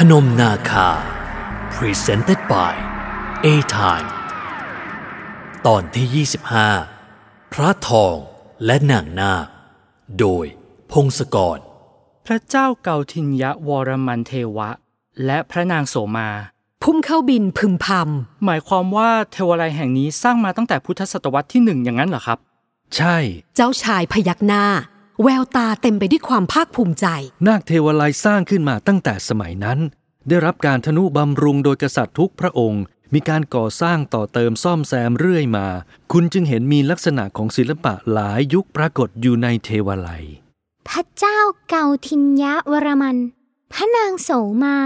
พนมนาคา Presented by A Time ตอนที่ 25 พระทองและนางนาค โดยพงศกร พระเจ้าเกาทินยะวรมันเทวะ และพระนางโสมา พุ่มเข้าบินพึมพหมายความว่าเทวาลัยแห่งนี้สร้างมาตั้งแต่พุทธศตวรรษที่หนึ่งอย่างนั้นเหรอครับ ใช่ำเจ้าชายพยักหน้า แววตาเต็มไปด้วยความภาคภูมิใจ นาคเทวาลัยสร้างขึ้นมาตั้งแต่สมัยนั้น ได้รับการทนุบำรุงโดยกษัตริย์ทุกพระองค์ มีการก่อสร้างต่อเติมซ่อมแซมเรื่อยมา คุณจึงเห็นมีลักษณะของศิลปะหลายยุคปรากฏอยู่ในเทวาลัย พระเจ้าเกาทินยะวรมัน พระนางโสมา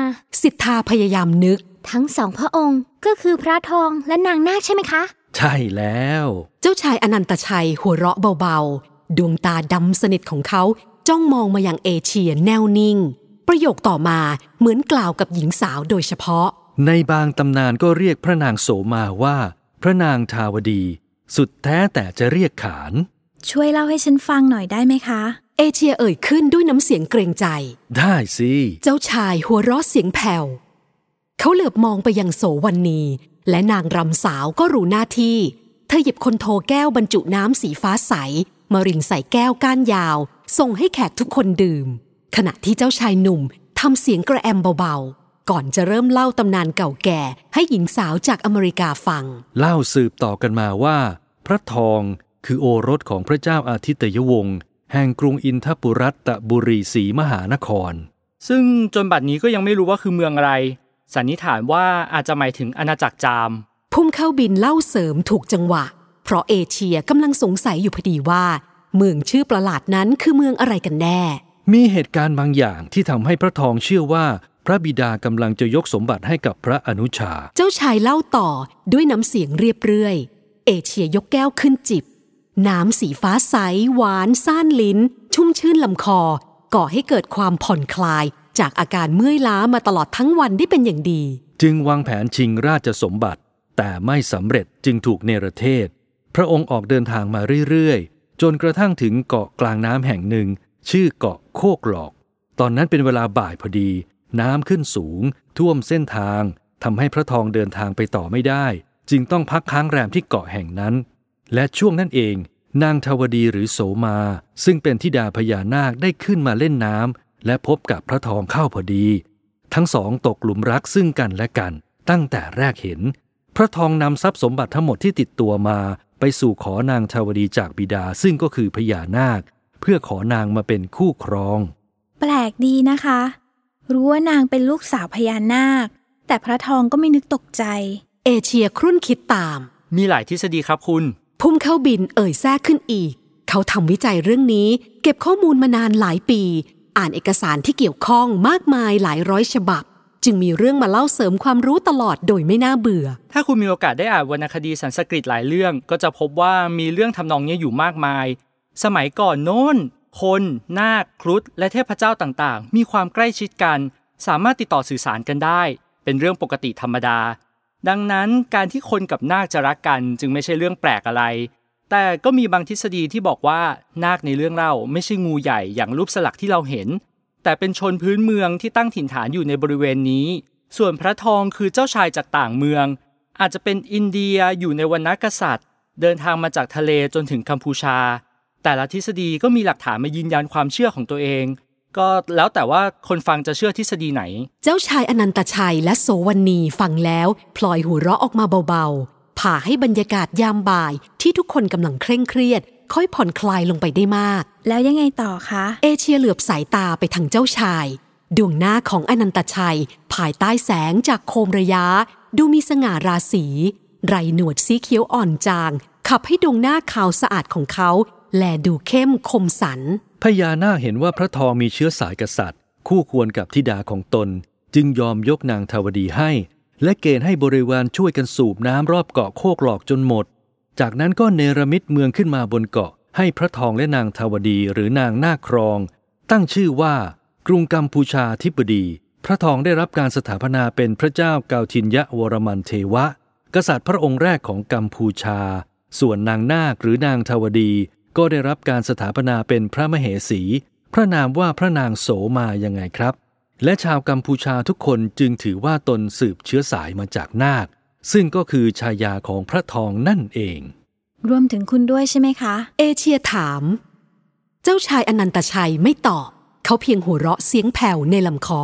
สิทธาพยายามนึก ทั้งสองพระองค์ก็คือพระทองและนางนาคใช่ไหมคะ ใช่แล้ว เจ้าชายอนันตชัยหัวเราะเบาๆ ดวงตาดำสนิทของเขาจ้องมองมายังเอเชียแนวนิ่ง ประโยคต่อมาเหมือนกล่าวกับหญิงสาวโดยเฉพาะ ในบางตำนานก็เรียกพระนางโสมาว่า พระนางทาวดี สุดแท้แต่จะเรียกขาน ช่วยเล่าให้ฉันฟังหน่อยได้ไหมคะ เอเชียเอ่ยขึ้นด้วยน้ำเสียงเกรงใจ ได้สิ เจ้าชายหัวเราะเสียงแผ่วเขาเหลือบมองไปยังโสวันนีและนางรำสาวก็รู้หน้าที่ เธอหยิบคนโทแก้วบรรจุน้ำสีฟ้าใส มารินใส่แก้วก้านยาว ส่งให้แขกทุกคนดื่ม ขณะที่เจ้าชายหนุ่มทำเสียงกระแอมเบาๆ ก่อนจะเริ่มเล่าตำนานเก่าแก่ให้หญิงสาวจากอเมริกาฟัง เล่าสืบต่อกันมาว่า พระทองคือโอรสของพระเจ้าอาทิตยวงศ์แห่งกรุงอินทปุรัตบุรีศรีมหานคร ซึ่งจนบัดนี้ก็ยังไม่รู้ว่าคือเมืองอะไร สันนิษฐานว่าอาจจะหมายถึงอาณาจักรจาม พุ่มเข้าบินเล่าเสริมถูกจังหวะ เพราะเอเชียกำลังสงสัยอยู่พอดีว่า เมืองชื่อประหลาดนั้นคือเมืองอะไรกันแน่ มีเหตุการณ์บางอย่างที่ทำให้พระทองเชื่อว่า พระบิดากำลังจะยกสมบัติให้กับพระอนุชา เจ้าชายเล่าต่อด้วยน้ำเสียงเรียบเรื่อย เอเชียยกแก้วขึ้นจิบ น้ำสีฟ้าใส หวานซ่านลิ้น ชุ่มชื่นลำคอ ก่อให้เกิดความผ่อนคลายจากอาการเมื่อยล้ามาตลอดทั้งวันได้เป็นอย่างดี จึงวางแผนชิงราชสมบัติ แต่ไม่สำเร็จจึงถูกเนรเทศพ ระองค์ออกเดินทางมาเรื่อยๆ จนกระทั่งถึงเกาะกลางน้ำแห่งหนึ่ง ชื่อเกาะโคกหลอก ตอนนั้นเป็นเวลาบ่ายพอดี น้ำขึ้นสูง ท่วมเส้นทางทำให้พระทองเดินทางไปต่อไม่ได้ จึงต้องพักค้างแรมที่เกาะแห่งนั้น และช่วงนั้นเองนางทวดีหรือโสมา ซึ่งเป็นธิดาพญานาคได้ขึ้นมาเล่นน้ำและพบกับพระทองเข้าพอดี ทั้งสองตกหลุมรักซึ่งกันและกัน ตั้งแต่แรกเห็น พระทองนำทรัพย์สมบัติทั้งหมดที่ติดตัวมา ไปสู่ขอนางทวดีจากบิดาซึ่งก็คือพญานาค เพื่อขอนางมาเป็นคู่ครอง แปลกดีนะคะ รู้ว่านางเป็นลูกสาวพญานาค แต่พระทองก็ไม่นึกตกใจ เอเชียครุ่นคิดตาม มีหลายทฤษฎีครับคุณ พุ่มเข้าบินเอ่ยแทรกขึ้นอีก เขาทำวิจัยเรื่องนี้ เก็บข้อมูลมานานหลายปี อ่านเอกสารที่เกี่ยวข้องมากมายหลายร้อยฉบับ จึงมีเรื่องมาเล่าเสริมความรู้ตลอดโดยไม่น่าเบื่อ ถ้าคุณมีโอกาสได้อ่านวรรณคดีสันสกฤตหลายเรื่อง ก็จะพบว่ามีเรื่องทำนองนี้อยู่มากมาย สมัยก่อนโน้น คน นาค ครุฑ และเทพเจ้าต่างๆ มีความใกล้ชิดกัน สามารถติดต่อสื่อสารกันได้ เป็นเรื่องปกติธรรมดา ดังนั้นการที่คนกับนาคจะรักกันจึงไม่ใช่เรื่องแปลกอะไร แต่ก็มีบางทฤษฎีที่บอกว่านาคในเรื่องเล่าไม่ใช่งูใหญ่อย่างรูปสลักที่เราเห็น แต่เป็นชนพื้นเมืองที่ตั้งถิ่นฐานอยู่ในบริเวณนี้ ส่วนพระทองคือเจ้าชายจากต่างเมือง อาจจะเป็นอินเดียอยู่ในวรรณกษัตริย์ เดินทางมาจากทะเลจนถึงกัมพูชา แต่ละทฤษฎีก็มีหลักฐานมายืนยันความเชื่อของตัวเอง ก็แล้วแต่ว่าคนฟังจะเชื่อทฤษฎีไหน เจ้าชายอนันตชัยและโสวันีฟังแล้วพลอยหัวเราะออกมาเบาๆผ่าให้บรรยากาศยามบ่ายที่ทุกคนกำลังเคร่งเครียด ค่อยผ่อนคลายลงไปได้มาก แล้วยังไงต่อคะ เอเชียเหลือบสายตาไปทางเจ้าชาย ดวงหน้าของอนันตชัย ภายใต้แสงจากโคมระยะ ดูมีสง่าราศี ไรหนวดสีเขียวอ่อนจาง ขับให้ดวงหน้าขาวสะอาดของเขา แลดูเข้มคมสัน พญานาคเห็นว่าพระทองมีเชื้อสายกษัตริย์ คู่ควรกับธิดาของตน จึงยอมยกนางทวดีให้ และเกณฑ์ให้บริวารช่วยกันสูบน้ำรอบเกาะโคกหลอกจนหมด จากนั้นก็เนรมิตเมืองขึ้นมาบนเกาะ ให้พระทองและนางทวดีหรือนางนาครอง ตั้งชื่อว่ากรุงกัมพูชาธิบดี พระทองได้รับการสถาปนาเป็นพระเจ้าเกาทินยะวรมันเทวะ กษัตริย์พระองค์แรกของกัมพูชา ส่วนนางนาคหรือนางทวดี ก็ได้รับการสถาปนาเป็นพระมเหสี พระนามว่าพระนางโสมายังไงครับ และชาวกัมพูชาทุกคนจึงถือว่าตนสืบเชื้อสายมาจากนาค ซึ่งก็คือชายาของพระทองนั่นเอง รวมถึงคุณด้วยใช่ไหมคะ เอเชียถาม เจ้าชายอนันตชัยไม่ตอบ เขาเพียงหัวเราะเสียงแผ่วในลำคอ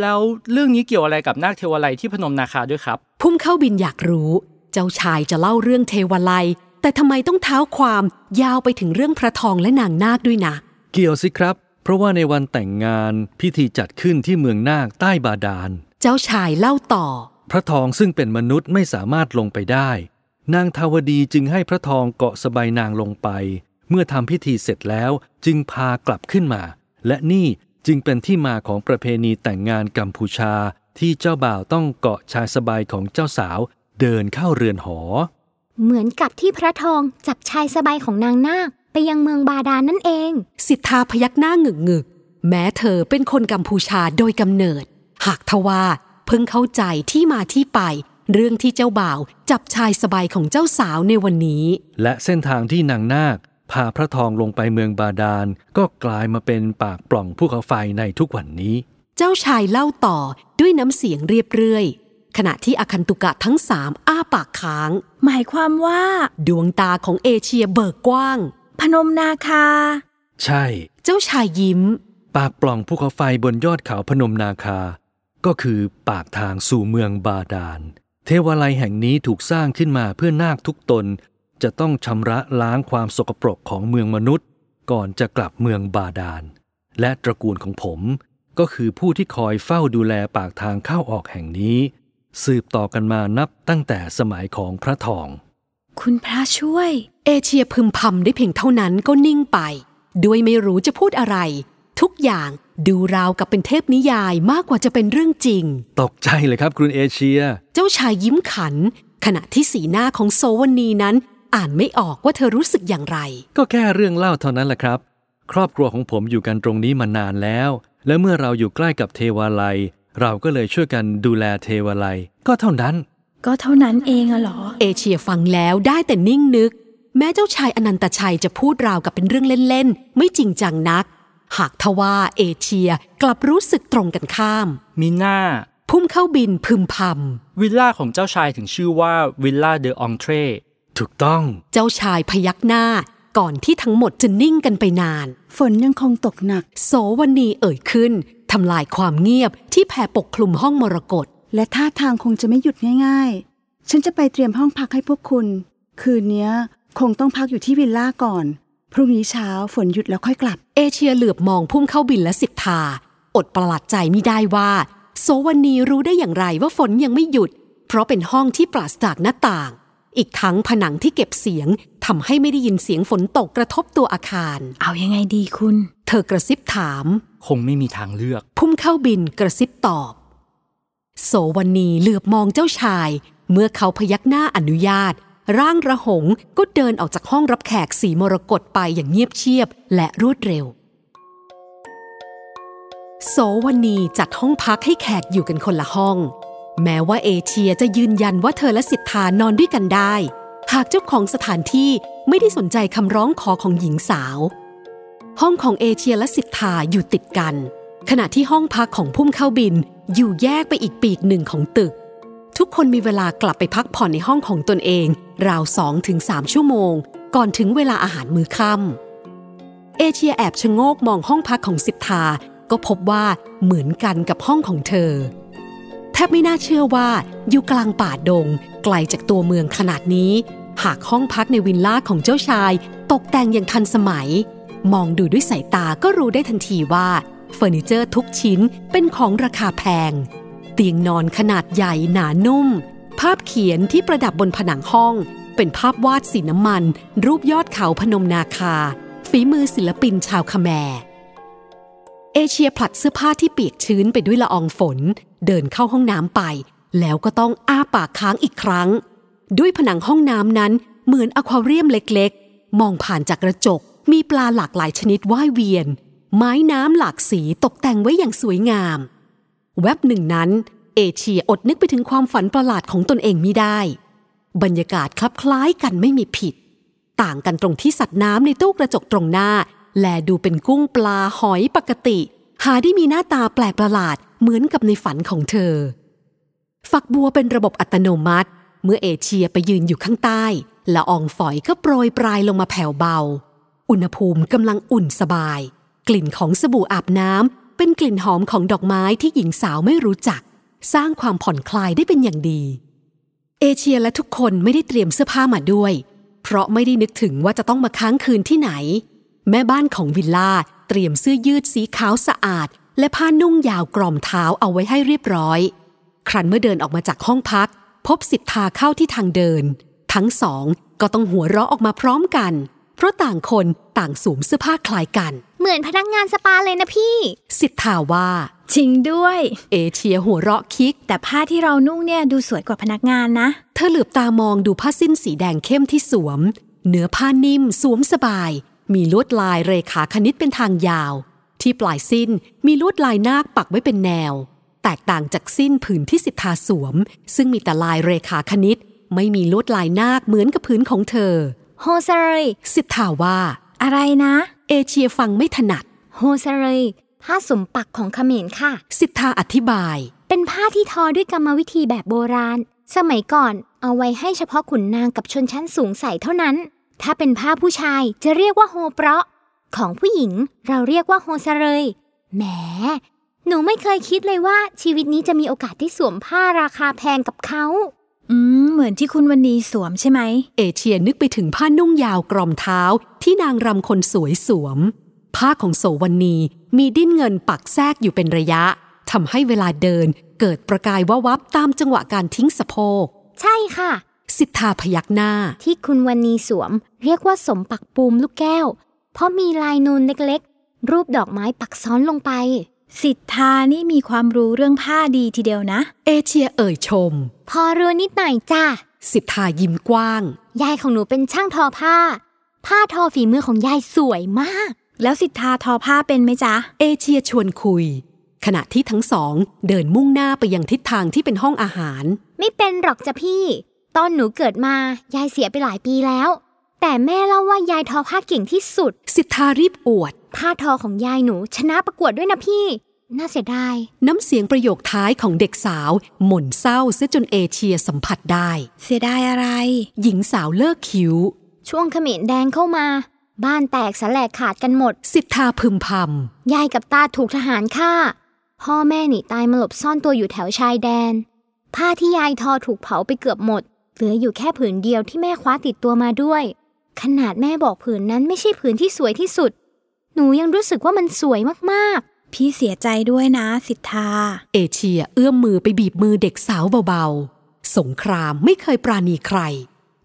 แล้วเรื่องนี้เกี่ยวอะไรกับนาคเทวไลยที่พนมนาคาด้วยครับ พุ่มเข้าบินอยากรู้ เจ้าชายจะเล่าเรื่องเทวไลยแต่ทำไมต้องเท้าความยาวไปถึงเรื่องพระทองและนางนาคด้วยนะ เกี่ยวสิครับ เพราะว่าในวันแต่งงานพิธีจัดขึ้นที่เมืองนาคใต้บาดาล เจ้าชายเล่าต่อ พระทองซึ่งเป็นมนุษย์ไม่สามารถลงไปได้ นางทาวดีจึงให้พระทองเกาะสบายนางลงไป เมื่อทำพิธีเสร็จแล้วจึงพากลับขึ้นมา และนี่จึงเป็นที่มาของประเพณีแต่งงานกัมพูชาที่เจ้าบ่าวต้องเกาะชายสบายของเจ้าสาวเดินเข้าเรือนหอ เหมือนกับที่พระทองจับชายสบายของนางนาคไปยังเมืองบาดาลนั่นเอง สิทธาพยักหน้าหงึกหงึกๆแม้เธอเป็นคนกัมพูชาโดยกำเนิด หากทว่า เพิ่งเข้าใจที่มาที่ไป เรื่องที่เจ้าบ่าวจับชายสบายของเจ้าสาวในวันนี้ และเส้นทางที่นางนาคพาพระทองลงไปเมืองบาดาล ก็กลายมาเป็นปากปล่องภูเขาไฟในทุกวันนี้ เจ้าชายเล่าต่อด้วยน้ำเสียงเรียบเรื่อย ขณะที่อคันตุกะทั้งสามอ้าปากค้าง หมายความว่า ดวงตาของเอเชียเบิกกว้าง พนมนาคา ใช่ เจ้าชายยิ้ม ปากปล่องภูเขาไฟบนยอดเขาพนมนาคา ก็คือปากทางสู่เมืองบาดาล เทวาลัยแห่งนี้ถูกสร้างขึ้นมาเพื่อนาคทุกตน จะต้องชำระล้างความสกปรกของเมืองมนุษย์ ก่อนจะกลับเมืองบาดาล และตระกูลของผมก็คือผู้ที่คอยเฝ้าดูแลปากทางเข้าออกแห่งนี้ สืบต่อกันมานับตั้งแต่สมัยของพระทอง คุณพระช่วย เอเชียพึมพำได้เพียงเท่านั้นก็นิ่งไป ด้วยไม่รู้จะพูดอะไร ทุกอย่างดูราวกับเป็นเทพนิยายมากกว่าจะเป็นเรื่องจริง ตกใจเลยครับคุณเอเชีย เจ้าชายยิ้มขัน ขณะที่สีหน้าของโซวนีนั้น อ่านไม่ออกว่าเธอรู้สึกอย่างไร ก็แค่เรื่องเล่าเท่านั้นแหละครับ ครอบครัวของผมอยู่กันตรงนี้มานานแล้ว และเมื่อเราอยู่ใกล้กับเทวาลัย เราก็เลยช่วยกันดูแลเทวาลัย ก็เท่านั้น ก็เท่านั้นเองอะเหรอ เอเชียฟังแล้วได้แต่นิ่งนึก แม้เจ้าชายอนันตชัยจะพูดราวกับเป็นเรื่องเล่นๆไม่จริงจังนัก หากทว่าเอเชียกลับรู้สึกตรงกันข้าม มีหน้า พุ่มเข้าบินพึมพวิลล่าของเจ้าชายถึงชื่อว่าวิลล่าเดอองเทรถูกต้องำเจ้าชายพยักหน้าก่อนที่ทั้งหมดจะนิ่งกันไปนาน ฝนยังคงตกหนัก โสวันนีเอ่ยขึ้นทำลายความเงียบที่แผ่ปกคลุมห้องมรกตและท่าทางคงจะไม่หยุดง่ายๆ ฉันจะไปเตรียมห้องพักให้พวกคุณ คืนเนี้ยคงต้องพักอยู่ที่วิลล่าก่อน พรุ่งนี้เช้าฝนหยุดแล้วค่อยกลับ เอเชียเหลือบมองพุ่มเข้าบินและสิทธา อดประหลาดใจไม่ได้ว่า โสวันนีรู้ได้อย่างไรว่าฝนยังไม่หยุด เพราะเป็นห้องที่ปราศจากหน้าต่าง อีกทั้งผนังที่เก็บเสียงทำให้ไม่ได้ยินเสียงฝนตกกระทบตัวอาคาร เอายังไงดีคุณ เธอกระซิบถาม คงไม่มีทางเลือก พุ่มเข้าบินกระซิบตอบ โสวันนีเหลือบมองเจ้าชาย เมื่อเขาพยักหน้าอนุญาต ร่างระหงก็เดินออกจากห้องรับแขกสีมรกตไปอย่างเงียบเชียบและรวดเร็ว โสวันีจัดห้องพักให้แขกอยู่กันคนละห้อง แม้ว่าเอเชียจะยืนยันว่าเธอและสิทธานอนด้วยกันได้ หากเจ้าของสถานที่ไม่ได้สนใจคำร้องขอของหญิงสาว ห้องของเอเชียและสิทธาอยู่ติดกัน ขณะที่ห้องพักของพุ่มเข้าบินอยู่แยกไปอีกปีกหนึ่งของตึก ทุกคนมีเวลากลับไปพักผ่อนในห้องของตนเอง ราวสองถึงสามชั่วโมง ก่อนถึงเวลาอาหารมื้อค่ำเอเชียแอบชะโงกมองห้องพักของสิทธา ก็พบว่าเหมือนกันกับห้องของเธอ แทบไม่น่าเชื่อว่าอยู่กลางป่าดง ไกลจากตัวเมืองขนาดนี้ หากห้องพักในวิลล่าของเจ้าชาย ตกแต่งอย่างทันสมัย มองดูด้วยสายตาก็รู้ได้ทันทีว่าเฟอร์นิเจอร์ทุกชิ้นเป็นของราคาแพง เตียงนอนขนาดใหญ่หนานุ่ม ภาพเขียนที่ประดับบนผนังห้อง เป็นภาพวาดสีน้ำมัน รูปยอดเขาพนมนาคา ฝีมือศิลปินชาวคแมรเอเชียผลัดเสื้อผ้าที่เปียกชื้นไปด้วยละอองฝน เดินเข้าห้องน้ำไป แล้วก็ต้องอ้าปากค้างอีกครั้ง ด้วยผนังห้องน้ำนั้นเหมือนอควาเรียมเล็กๆ มองผ่านจากกระจก มีปลาหลากหลายชนิดว่ายเวียน ไม้น้ำหลากสีตกแต่งไว้อย่างสวยงาม แวบหนึ่งนั้น เอเชียอดนึกไปถึงความฝันประหลาดของตนเองไม่ได้ บรรยากาศคลับคล้ายกันไม่มีผิด ต่างกันตรงที่สัตว์น้ำในตู้กระจกตรงหน้า แลดูเป็นกุ้งปลาหอยปกติ หาได้มีหน้าตาแปลกประหลาดเหมือนกับในฝันของเธอ ฝักบัวเป็นระบบอัตโนมัติ เมื่อเอเชียไปยืนอยู่ข้างใต้ละอองฝอยก็โปรยปลายลงมาแผ่วเบา อุณหภูมิกำลังอุ่นสบาย กลิ่นของสบู่อาบน้ำ เป็นกลิ่นหอมของดอกไม้ที่หญิงสาวไม่รู้จัก สร้างความผ่อนคลายได้เป็นอย่างดี เอเชียและทุกคนไม่ได้เตรียมเสื้อผ้ามาด้วย เพราะไม่ได้นึกถึงว่าจะต้องมาค้างคืนที่ไหน แม่บ้านของวิลล่าเตรียมเสื้อยืดสีขาวสะอาด และผ้านุ่งยาวกรอมเท้าเอาไว้ให้เรียบร้อย ครั้นเมื่อเดินออกมาจากห้องพัก พบสิทธาเข้าที่ทางเดิน ทั้งสองก็ต้องหัวเราะออกมาพร้อมกัน เพราะต่างคนต่างสวมเสื้อผ้าคล้ายกัน เหมือนพนักงานสปาเลยนะพี่ สิทธาว่าจริงด้วย เอเชียหัวเราะคิก แต่ผ้าที่เรานุ่งเนี่ยดูสวยกว่าพนักงานนะ เธอเหลือบตามองดูผ้าสิ้นสีแดงเข้มที่สวม เนื้อผ้านิ่ม สวมสบาย มีลวดลายเรขาคณิตเป็นทางยาว ที่ปลายสิ้นมีลวดลายนาคปักไว้เป็นแนว แตกต่างจากสิ้นผืนที่สิทธาสวม ซึ่งมีแต่ลายเรขาคณิต ไม่มีลวดลายนาคเหมือนกับผืนของเธอ โฮซาเรยสิทธาว่า อะไรนะ เอเชียฟังไม่ถนัด โฮซาเรยผ้าสมปักของเขมรค่ะ สิทธาอธิบาย เป็นผ้าที่ทอด้วยกรรมวิธีแบบโบราณ สมัยก่อนเอาไว้ให้เฉพาะขุนนางกับชนชั้นสูงใส่เท่านั้น ถ้าเป็นผ้าผู้ชายจะเรียกว่าโฮเปราะ ของผู้หญิงเราเรียกว่าโฮซาเรยแหม หนูไม่เคยคิดเลยว่าชีวิตนี้จะมีโอกาสได้สวมผ้าราคาแพงกับเขา อืม เหมือนที่คุณวันนี้สวมใช่ไหม เอเชียนึกไปถึงผ้านุ่งยาวกรอมเท้าที่นางรำคนสวยสวม ผ้าของโสวันนีมีดิ้นเงินปักแทรกอยู่เป็นระยะทำให้เวลาเดินเกิดประกายวาวับตามจังหวะการทิ้งสะโพก ใช่ค่ะ สิทธาพยักหน้า ที่คุณวันนีสวม เรียกว่าสมปักปูมลูกแก้ว เพราะมีลายนูนเล็กๆ รูปดอกไม้ปักซ้อนลงไป สิทธานี่มีความรู้เรื่องผ้าดีทีเดียวนะ เอเชียเอ่ยชม พอรู้นิดหน่อยจ้าสิทธายิ้มกว้าง ยายของหนูเป็นช่างทอผ้า ผ้าทอฝีมือของยายสวยมาก แล้วสิทธาทอผ้าเป็นไหมจ๊ะ เอเชียชวนคุย ขณะที่ทั้งสองเดินมุ่งหน้าไปยังทิศทางที่เป็นห้องอาหาร ไม่เป็นหรอกจ้ะพี่ ตอนหนูเกิดมายายเสียไปหลายปีแล้ว แต่แม่เล่าว่ายายทอผ้าเก่งที่สุด สิทธารีบอวด ผ้าทอของยายหนูชนะประกวดด้วยนะพี่ น่าเสียดาย น้ำเสียงประโยคท้ายของเด็กสาว หม่นเศร้าเสียจนเอเชียสัมผัสได้ เสียดายอะไร หญิงสาวเลิกคิ้ว ช่วงเขมรแดงเข้ามา บ้านแตกสลายขาดกันหมด สิทธาพึมพยายกับตาถูกทหารฆ่า พ่อแม่หนีตายมาหลบซ่อนตัวอยู่แถวชายแดน ผ้าที่ยายทอถูกเผาไปเกือบหมด เหลืออยู่แค่ผืนเดียวที่แม่คว้าติดตัวมาด้วย ขนาดแม่บอกผืนนั้นไม่ใช่ผืนที่สวยที่สุด หนูยังรู้สึกว่ามันสวยมากพี่เสียใจด้วยนะสิทธาำเอเชียเอื้อมมือไปบีบมือเด็กสาวเบาๆ สงครามไม่เคยปราณีใคร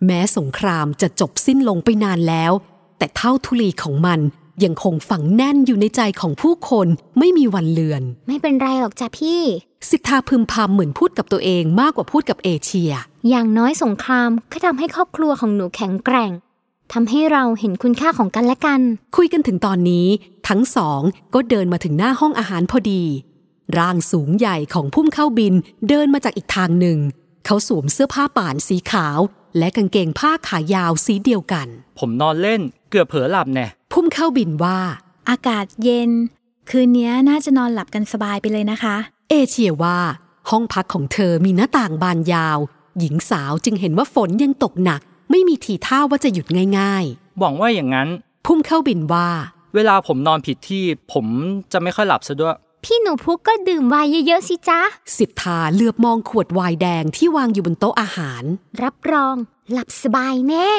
แม้สงครามจะจบสิ้นลงไปนานแล้ว แต่เท่าทุลีของมันยังคงฝังแน่นอยู่ในใจของผู้คนไม่มีวันเลือนๆไม่เป็นไรหรอกจ้ะพี่ สิทธาพึมพำเหมือนพูดกับตัวเองมากกว่าพูดกับเอเชีย อย่างน้อยสงครามก็ทำให้ครอบครัวของหนูแข็งแกร่ง ทำให้เราเห็นคุณค่าของกันและกัน คุยกันถึงตอนนี้ ทั้งสองก็เดินมาถึงหน้าห้องอาหารพอดี ร่างสูงใหญ่ของพุ่มเข้าบินเดินมาจากอีกทางหนึ่ง เขาสวมเสื้อผ้าป่านสีขาว และกางเกงผ้าขายาวสีเดียวกัน ผมนอนเล่นเกือบเผลอหลับแน่พุ่มเข้าบินว่า อากาศเย็น คืนนี้น่าจะนอนหลับกันสบายไปเลยนะคะ เอเชียว่า ห้องพักของเธอมีหน้าต่างบานยาว หญิงสาวจึงเห็นว่าฝนยังตกหนัก ไม่มีทีท่าว่าจะหยุดง่ายหวังว่าอย่างนั้นๆพุ่มเข้าบินว่า เวลาผมนอนผิดที่ ผมจะไม่ค่อยหลับซะด้วย พี่หนูพุกก็ดื่มไวน์เยอะๆสิจ๊ะ สิทธาเหลือบมองขวดไวน์แดงที่วางอยู่บนโต๊ะอาหาร รับรอง หลับสบายแน่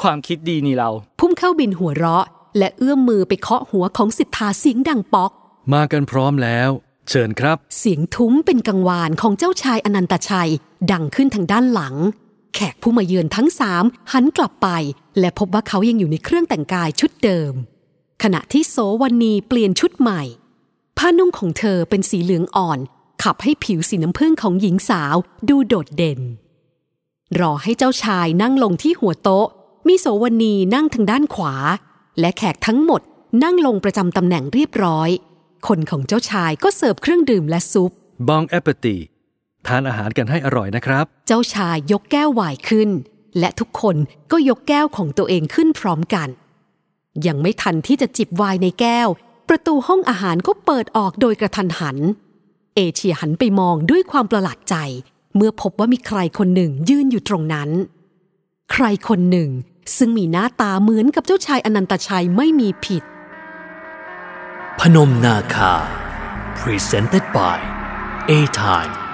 ความคิดดีนี่เรา พุ่มเข้าบินหัวเราะ และเอื้อมมือไปเคาะหัวของสิทธาเสียงดังป๊อก มากันพร้อมแล้ว เชิญครับ เสียงทุ้มเป็นกังวานของเจ้าชายอนันตชัย ดังขึ้นทางด้านหลัง แขกผู้มาเยือนทั้งสามหันกลับไป และพบว่าเขายังอยู่ในเครื่องแต่งกายชุดเดิม ขณะที่โสวันนีเปลี่ยนชุดใหม่ ผ้านุ่งของเธอเป็นสีเหลืองอ่อน ขับให้ผิวสีน้ำผึ้งของหญิงสาวดูโดดเด่น รอให้เจ้าชายนั่งลงที่หัวโต๊ะ มีโสวนีนั่งทางด้านขวา และแขกทั้งหมดนั่งลงประจำตำแหน่งเรียบร้อย คนของเจ้าชายก็เสิร์ฟเครื่องดื่มและซุปบองแอปเปตี ทานอาหารกันให้อร่อยนะครับ เจ้าชายยกแก้วไวน์ขึ้น และทุกคนก็ยกแก้วของตัวเองขึ้นพร้อมกัน ยังไม่ทันที่จะจิบไวน์ในแก้ว ประตูห้องอาหารก็เปิดออกโดยกระทันหัน เอเชียหันไปมองด้วยความประหลาดใจ เมื่อพบว่ามีใครคนหนึ่งยืนอยู่ตรงนั้น ใครคนหนึ่งซึ่งมีหน้าตาเหมือนกับเจ้าชายอนันตชัยไม่มีผิด พนมนาคา Presented by A Time